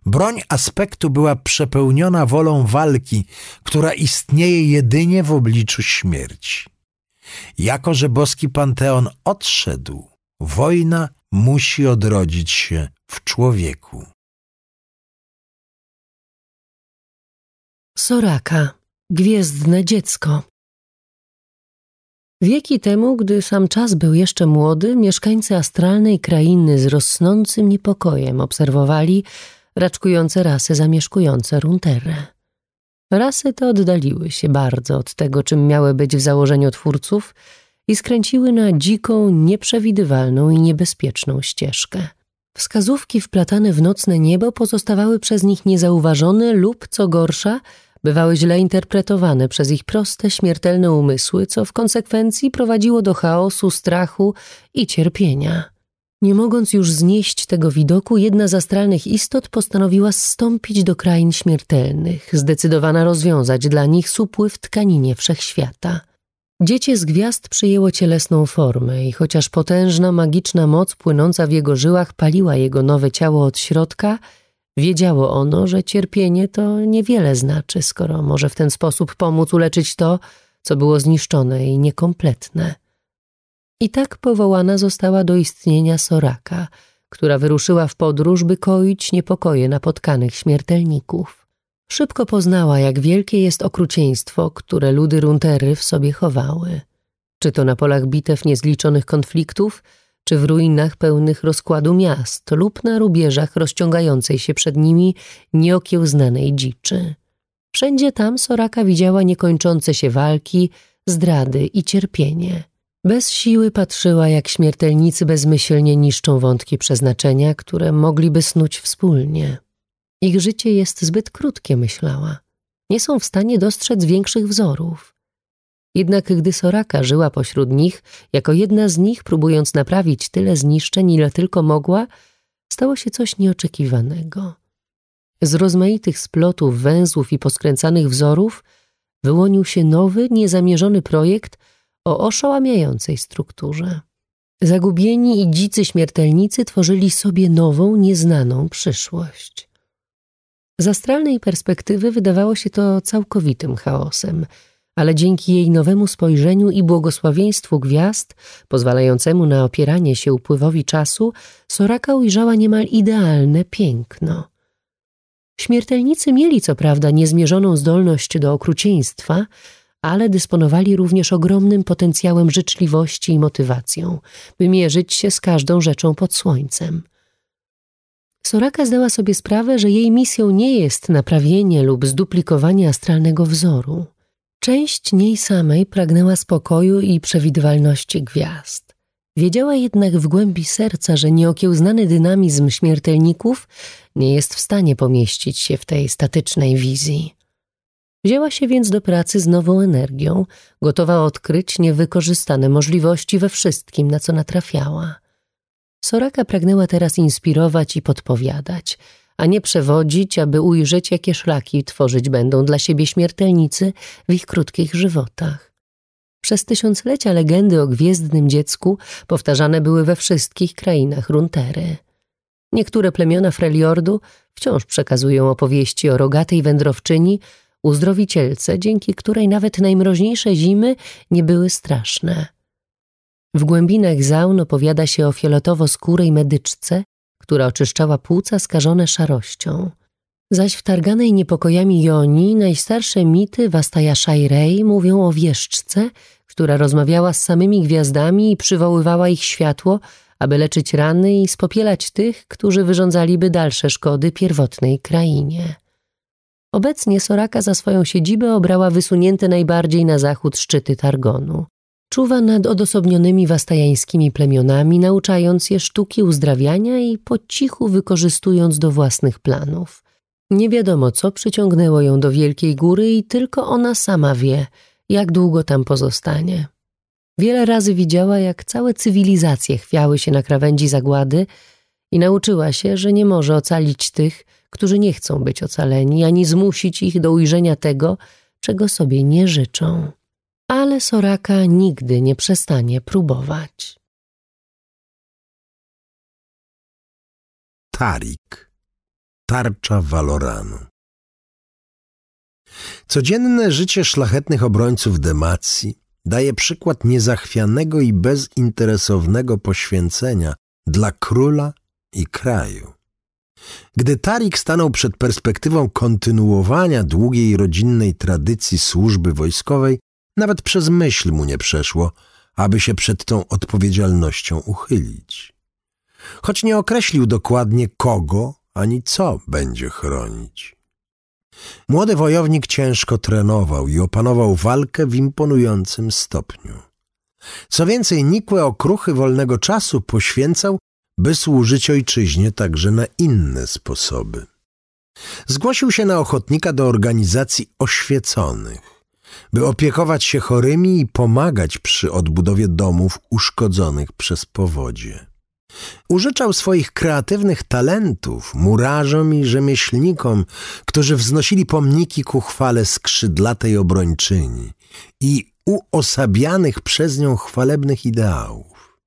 Broń aspektu była przepełniona wolą walki, która istnieje jedynie w obliczu śmierci. Jako, że boski panteon odszedł, wojna musi odrodzić się w człowieku. Soraka, gwiezdne dziecko. Wieki temu, gdy sam czas był jeszcze młody, mieszkańcy astralnej krainy z rosnącym niepokojem obserwowali raczkujące rasy zamieszkujące Runterę. Rasy te oddaliły się bardzo od tego, czym miały być w założeniu twórców i skręciły na dziką, nieprzewidywalną i niebezpieczną ścieżkę. Wskazówki wplatane w nocne niebo pozostawały przez nich niezauważone lub, co gorsza, bywały źle interpretowane przez ich proste, śmiertelne umysły, co w konsekwencji prowadziło do chaosu, strachu i cierpienia. Nie mogąc już znieść tego widoku, jedna z astralnych istot postanowiła zstąpić do krain śmiertelnych, zdecydowana rozwiązać dla nich supły w tkaninie wszechświata. Dziecię z gwiazd przyjęło cielesną formę i chociaż potężna magiczna moc płynąca w jego żyłach paliła jego nowe ciało od środka, wiedziało ono, że cierpienie to niewiele znaczy, skoro może w ten sposób pomóc uleczyć to, co było zniszczone i niekompletne. I tak powołana została do istnienia Soraka, która wyruszyła w podróż, by koić niepokoje napotkanych śmiertelników. Szybko poznała, jak wielkie jest okrucieństwo, które ludy Runtery w sobie chowały. Czy to na polach bitew niezliczonych konfliktów, czy w ruinach pełnych rozkładu miast lub na rubieżach rozciągającej się przed nimi nieokiełznanej dziczy. Wszędzie tam Soraka widziała niekończące się walki, zdrady i cierpienie – bez siły patrzyła, jak śmiertelnicy bezmyślnie niszczą wątki przeznaczenia, które mogliby snuć wspólnie. Ich życie jest zbyt krótkie, myślała. Nie są w stanie dostrzec większych wzorów. Jednak gdy Soraka żyła pośród nich, jako jedna z nich, próbując naprawić tyle zniszczeń, ile tylko mogła, stało się coś nieoczekiwanego. Z rozmaitych splotów węzłów i poskręcanych wzorów wyłonił się nowy, niezamierzony projekt – o oszałamiającej strukturze. Zagubieni i dzicy śmiertelnicy tworzyli sobie nową, nieznaną przyszłość. Z astralnej perspektywy wydawało się to całkowitym chaosem, ale dzięki jej nowemu spojrzeniu i błogosławieństwu gwiazd, pozwalającemu na opieranie się upływowi czasu, Soraka ujrzała niemal idealne piękno. Śmiertelnicy mieli co prawda niezmierzoną zdolność do okrucieństwa, ale dysponowali również ogromnym potencjałem życzliwości i motywacją, by mierzyć się z każdą rzeczą pod słońcem. Soraka zdała sobie sprawę, że jej misją nie jest naprawienie lub zduplikowanie astralnego wzoru. Część niej samej pragnęła spokoju i przewidywalności gwiazd. Wiedziała jednak w głębi serca, że nieokiełznany dynamizm śmiertelników nie jest w stanie pomieścić się w tej statycznej wizji. Wzięła się więc do pracy z nową energią, gotowa odkryć niewykorzystane możliwości we wszystkim, na co natrafiała. Soraka pragnęła teraz inspirować i podpowiadać, a nie przewodzić, aby ujrzeć, jakie szlaki tworzyć będą dla siebie śmiertelnicy w ich krótkich żywotach. Przez tysiąclecia legendy o gwiezdnym dziecku powtarzane były we wszystkich krainach Runtery. Niektóre plemiona Freljordu wciąż przekazują opowieści o rogatej wędrowczyni, uzdrowicielce, dzięki której nawet najmroźniejsze zimy nie były straszne. W głębinach zaun opowiada się o fioletowo-skórej medyczce, która oczyszczała płuca skażone szarością. Zaś w targanej niepokojami Joni najstarsze mity Wastaja Shairej mówią o wieszczce, która rozmawiała z samymi gwiazdami i przywoływała ich światło, aby leczyć rany i spopielać tych, którzy wyrządzaliby dalsze szkody pierwotnej krainie. Obecnie Soraka za swoją siedzibę obrała wysunięte najbardziej na zachód szczyty Targonu. Czuwa nad odosobnionymi wastajańskimi plemionami, nauczając je sztuki uzdrawiania i po cichu wykorzystując do własnych planów. Nie wiadomo, co przyciągnęło ją do Wielkiej Góry i tylko ona sama wie, jak długo tam pozostanie. Wiele razy widziała, jak całe cywilizacje chwiały się na krawędzi zagłady i nauczyła się, że nie może ocalić tych, którzy nie chcą być ocaleni, ani zmusić ich do ujrzenia tego, czego sobie nie życzą. Ale Soraka nigdy nie przestanie próbować. Tarik, tarcza Valoranu. Codzienne życie szlachetnych obrońców Demacji daje przykład niezachwianego i bezinteresownego poświęcenia dla króla i kraju. Gdy Tarik stanął przed perspektywą kontynuowania długiej rodzinnej tradycji służby wojskowej, nawet przez myśl mu nie przeszło, aby się przed tą odpowiedzialnością uchylić. Choć nie określił dokładnie kogo ani co będzie chronić. Młody wojownik ciężko trenował i opanował walkę w imponującym stopniu. Co więcej, nikłe okruchy wolnego czasu poświęcał by służyć ojczyźnie także na inne sposoby. Zgłosił się na ochotnika do organizacji oświeconych, by opiekować się chorymi i pomagać przy odbudowie domów uszkodzonych przez powodzie. Użyczał swoich kreatywnych talentów murarzom i rzemieślnikom, którzy wznosili pomniki ku chwale skrzydlatej obrończyni i uosabianych przez nią chwalebnych ideałów.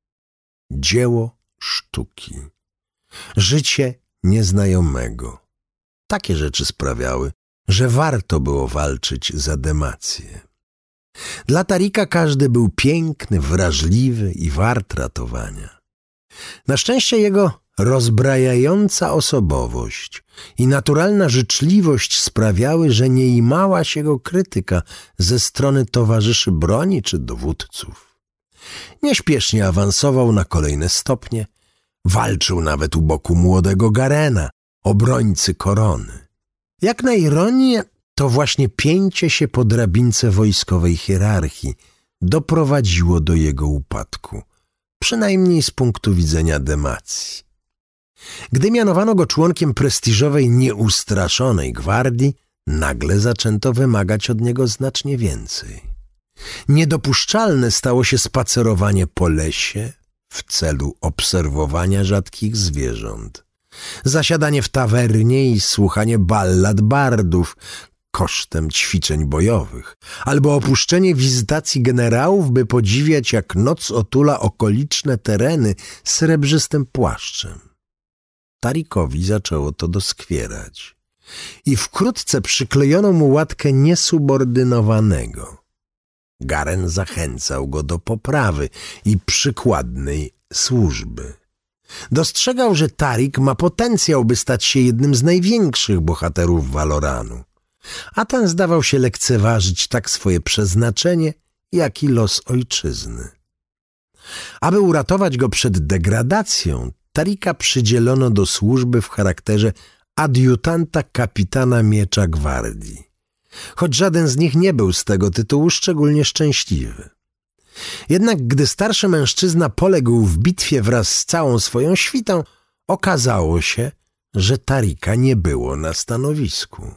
Dzieło sztuki. Życie nieznajomego. Takie rzeczy sprawiały, że warto było walczyć za demację. Dla Tarika każdy był piękny, wrażliwy i wart ratowania. Na szczęście jego rozbrajająca osobowość i naturalna życzliwość sprawiały, że nie imała się go krytyka ze strony towarzyszy broni czy dowódców. Nieśpiesznie awansował na kolejne stopnie, walczył nawet u boku młodego Garena, obrońcy korony. Jak na ironię, to właśnie pięcie się po drabince wojskowej hierarchii doprowadziło do jego upadku, przynajmniej z punktu widzenia demacji. Gdy mianowano go członkiem prestiżowej, nieustraszonej gwardii, nagle zaczęto wymagać od niego znacznie więcej. Niedopuszczalne stało się spacerowanie po lesie w celu obserwowania rzadkich zwierząt, zasiadanie w tawernie i słuchanie ballad bardów kosztem ćwiczeń bojowych, albo opuszczenie wizytacji generałów, by podziwiać, jak noc otula okoliczne tereny srebrzystym płaszczem. Tarikowi zaczęło to doskwierać i wkrótce przyklejono mu łatkę niesubordynowanego. Garen zachęcał go do poprawy i przykładnej służby. Dostrzegał, że Tarik ma potencjał, by stać się jednym z największych bohaterów Valoranu, a ten zdawał się lekceważyć tak swoje przeznaczenie, jak i los ojczyzny. Aby uratować go przed degradacją, Tarika przydzielono do służby w charakterze adiutanta kapitana miecza gwardii, choć żaden z nich nie był z tego tytułu szczególnie szczęśliwy. Jednak gdy starszy mężczyzna poległ w bitwie wraz z całą swoją świtą, okazało się, że Tarika nie było na stanowisku.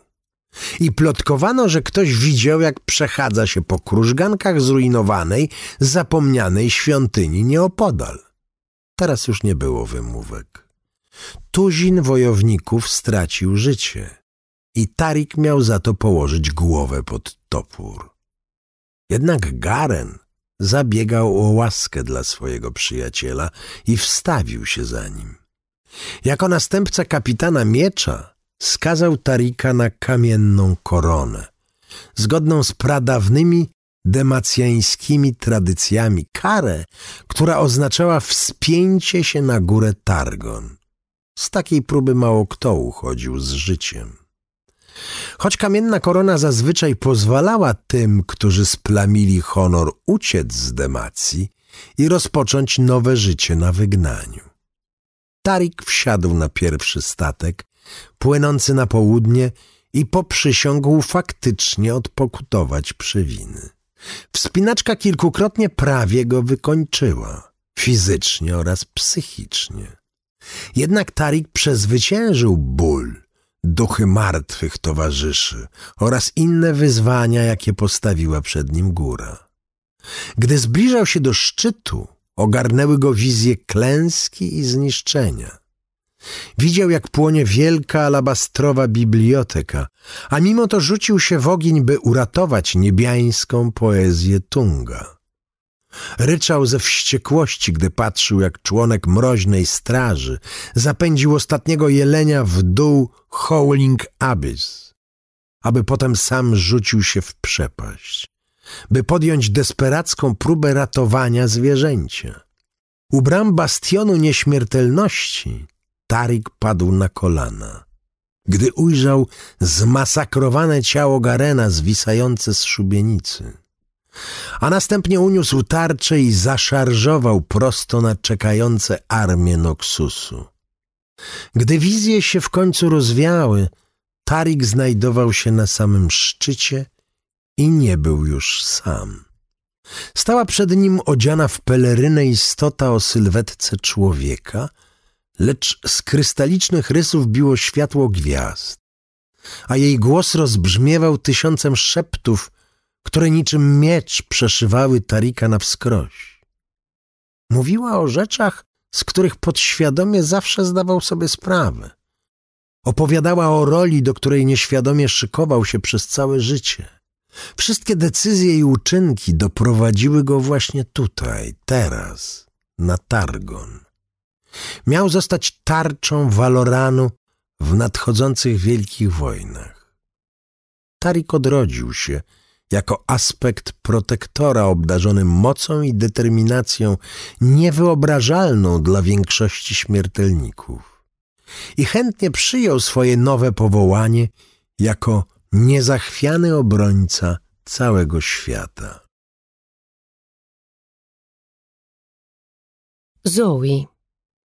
I plotkowano, że ktoś widział, jak przechadza się po krużgankach zrujnowanej, zapomnianej świątyni nieopodal. Teraz już nie było wymówek. Tuzin wojowników stracił życie i Tarik miał za to położyć głowę pod topór. Jednak Garen zabiegał o łaskę dla swojego przyjaciela i wstawił się za nim. Jako następca kapitana miecza skazał Tarika na kamienną koronę, zgodną z pradawnymi demacjańskimi tradycjami karę, która oznaczała wspięcie się na górę Targon. Z takiej próby mało kto uchodził z życiem. Choć kamienna korona zazwyczaj pozwalała tym, którzy splamili honor, uciec z demacji i rozpocząć nowe życie na wygnaniu. Tarik wsiadł na pierwszy statek, płynący na południe i poprzysiągł faktycznie odpokutować przywiny. Wspinaczka kilkukrotnie prawie go wykończyła, fizycznie oraz psychicznie. Jednak Tarik przezwyciężył ból, duchy martwych towarzyszy oraz inne wyzwania, jakie postawiła przed nim góra. Gdy zbliżał się do szczytu, ogarnęły go wizje klęski i zniszczenia. Widział, jak płonie wielka alabastrowa biblioteka, a mimo to rzucił się w ogień, by uratować niebiańską poezję Tunga. Ryczał ze wściekłości, gdy patrzył, jak członek mroźnej straży zapędził ostatniego jelenia w dół Howling Abyss, aby potem sam rzucił się w przepaść, by podjąć desperacką próbę ratowania zwierzęcia. U bram bastionu nieśmiertelności Tarik padł na kolana. Gdy ujrzał zmasakrowane ciało Garena zwisające z szubienicy, a następnie uniósł tarczę i zaszarżował prosto na czekające armię Noxusu. Gdy wizje się w końcu rozwiały, Tarik znajdował się na samym szczycie i nie był już sam. Stała przed nim odziana w pelerynę istota o sylwetce człowieka, lecz z krystalicznych rysów biło światło gwiazd, a jej głos rozbrzmiewał tysiącem szeptów, które niczym miecz przeszywały Tarika na wskroś. Mówiła o rzeczach z których podświadomie zawsze zdawał sobie sprawę. Opowiadała o roli, do której nieświadomie szykował się przez całe życie. Wszystkie decyzje i uczynki doprowadziły go właśnie tutaj, teraz, na Targon. Miał zostać tarczą Waloranu w nadchodzących wielkich wojnach. Tarik odrodził się jako aspekt protektora obdarzony mocą i determinacją niewyobrażalną dla większości śmiertelników. I chętnie przyjął swoje nowe powołanie jako niezachwiany obrońca całego świata. Zoe.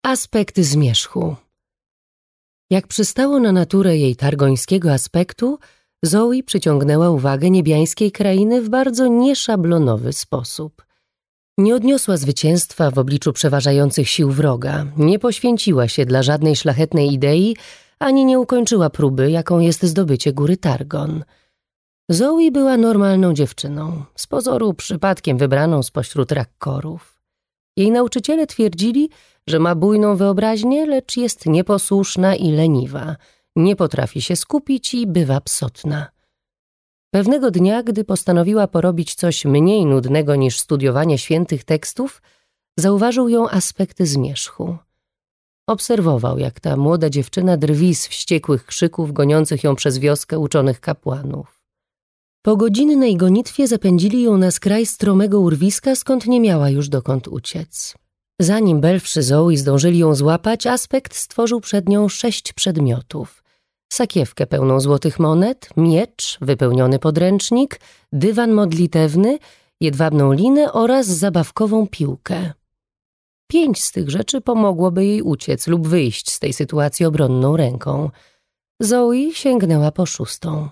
Aspekt zmierzchu. Jak przystało na naturę jej targońskiego aspektu, Zoe przyciągnęła uwagę niebiańskiej krainy w bardzo nieszablonowy sposób. Nie odniosła zwycięstwa w obliczu przeważających sił wroga, nie poświęciła się dla żadnej szlachetnej idei, ani nie ukończyła próby, jaką jest zdobycie góry Targon. Zoe była normalną dziewczyną, z pozoru przypadkiem wybraną spośród rakkorów. Jej nauczyciele twierdzili, że ma bujną wyobraźnię, lecz jest nieposłuszna i leniwa – nie potrafi się skupić i bywa psotna. Pewnego dnia, gdy postanowiła porobić coś mniej nudnego niż studiowanie świętych tekstów, zauważył ją aspekty zmierzchu. Obserwował, jak ta młoda dziewczyna drwi z wściekłych krzyków goniących ją przez wioskę uczonych kapłanów. Po godzinnej gonitwie zapędzili ją na skraj stromego urwiska, skąd nie miała już dokąd uciec. Zanim Belfrzy Zoe zdążyli ją złapać, aspekt stworzył przed nią sześć przedmiotów sakiewkę pełną złotych monet, miecz, wypełniony podręcznik, dywan modlitewny, jedwabną linę oraz zabawkową piłkę. Pięć z tych rzeczy pomogłoby jej uciec lub wyjść z tej sytuacji obronną ręką. Zoe sięgnęła po szóstą.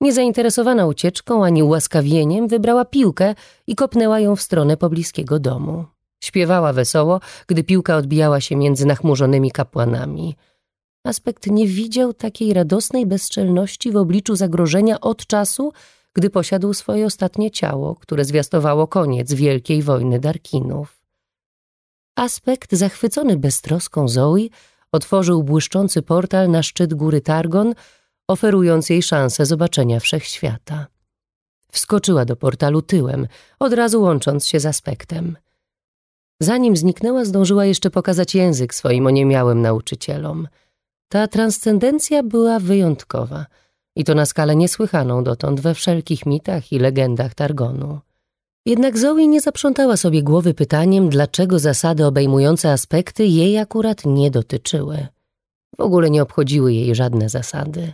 Niezainteresowana ucieczką ani ułaskawieniem, wybrała piłkę i kopnęła ją w stronę pobliskiego domu. Śpiewała wesoło, gdy piłka odbijała się między nachmurzonymi kapłanami – Aspekt nie widział takiej radosnej bezczelności w obliczu zagrożenia od czasu, gdy posiadł swoje ostatnie ciało, które zwiastowało koniec wielkiej wojny Darkinów. Aspekt, zachwycony beztroską Zoe, otworzył błyszczący portal na szczyt góry Targon, oferując jej szansę zobaczenia wszechświata. Wskoczyła do portalu tyłem, od razu łącząc się z aspektem. Zanim zniknęła, zdążyła jeszcze pokazać język swoim oniemiałym nauczycielom – ta transcendencja była wyjątkowa i to na skalę niesłychaną dotąd we wszelkich mitach i legendach Targonu. Jednak Zoe nie zaprzątała sobie głowy pytaniem, dlaczego zasady obejmujące aspekty jej akurat nie dotyczyły. W ogóle nie obchodziły jej żadne zasady.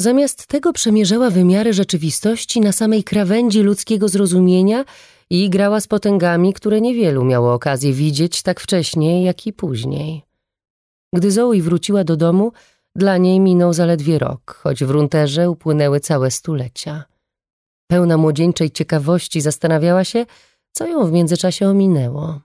Zamiast tego przemierzała wymiary rzeczywistości na samej krawędzi ludzkiego zrozumienia i grała z potęgami, które niewielu miało okazję widzieć tak wcześnie, jak i później. Gdy Zoe wróciła do domu, dla niej minął zaledwie rok, choć w Runterze upłynęły całe stulecia. Pełna młodzieńczej ciekawości zastanawiała się, co ją w międzyczasie ominęło.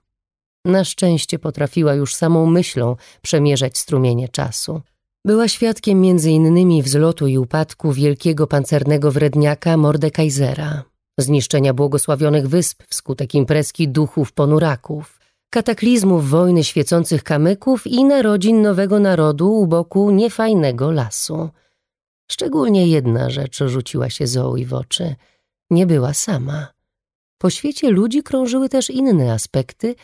Na szczęście potrafiła już samą myślą przemierzać strumienie czasu. Była świadkiem między innymi wzlotu i upadku wielkiego pancernego wredniaka Mordekaisera, zniszczenia błogosławionych wysp wskutek imprezki duchów ponuraków, kataklizmów wojny świecących kamyków i narodzin nowego narodu u boku niefajnego lasu. Szczególnie jedna rzecz rzuciła się Zoe w oczy. Nie była sama. Po świecie ludzi krążyły też inne aspekty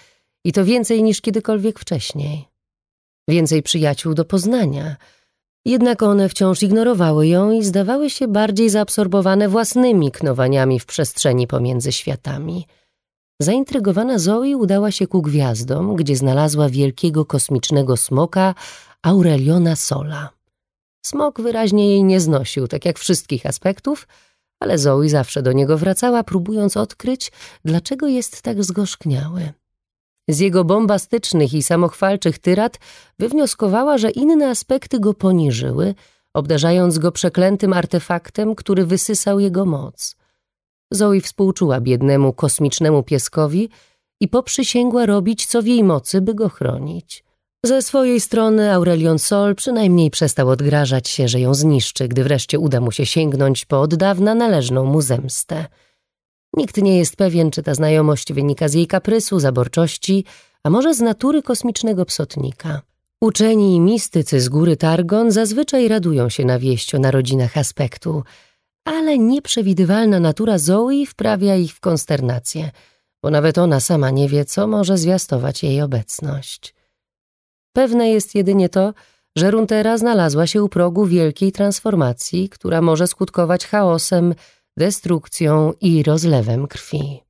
i to więcej niż kiedykolwiek wcześniej. Więcej przyjaciół do poznania. Jednak one wciąż ignorowały ją i zdawały się bardziej zaabsorbowane własnymi knowaniami w przestrzeni pomiędzy światami – Zaintrygowana Zoe udała się ku gwiazdom, gdzie znalazła wielkiego kosmicznego smoka Aureliona Sola. Smok wyraźnie jej nie znosił, tak jak wszystkich aspektów, ale Zoe zawsze do niego wracała, próbując odkryć, dlaczego jest tak zgorzkniały. Z jego bombastycznych i samochwalczych tyrad wywnioskowała, że inne aspekty go poniżyły, obdarzając go przeklętym artefaktem, który wysysał jego moc – Zoe współczuła biednemu kosmicznemu pieskowi i poprzysięgła robić co w jej mocy, by go chronić. Ze swojej strony Aurelion Sol przynajmniej przestał odgrażać się, że ją zniszczy, gdy wreszcie uda mu się sięgnąć po od dawna należną mu zemstę. Nikt nie jest pewien, czy ta znajomość wynika z jej kaprysu, zaborczości, a może z natury kosmicznego psotnika. Uczeni i mistycy z góry Targon zazwyczaj radują się na wieść o narodzinach aspektu, ale nieprzewidywalna natura Zoe wprawia ich w konsternację, bo nawet ona sama nie wie, co może zwiastować jej obecność. Pewne jest jedynie to, że Runtera znalazła się u progu wielkiej transformacji, która może skutkować chaosem, destrukcją i rozlewem krwi.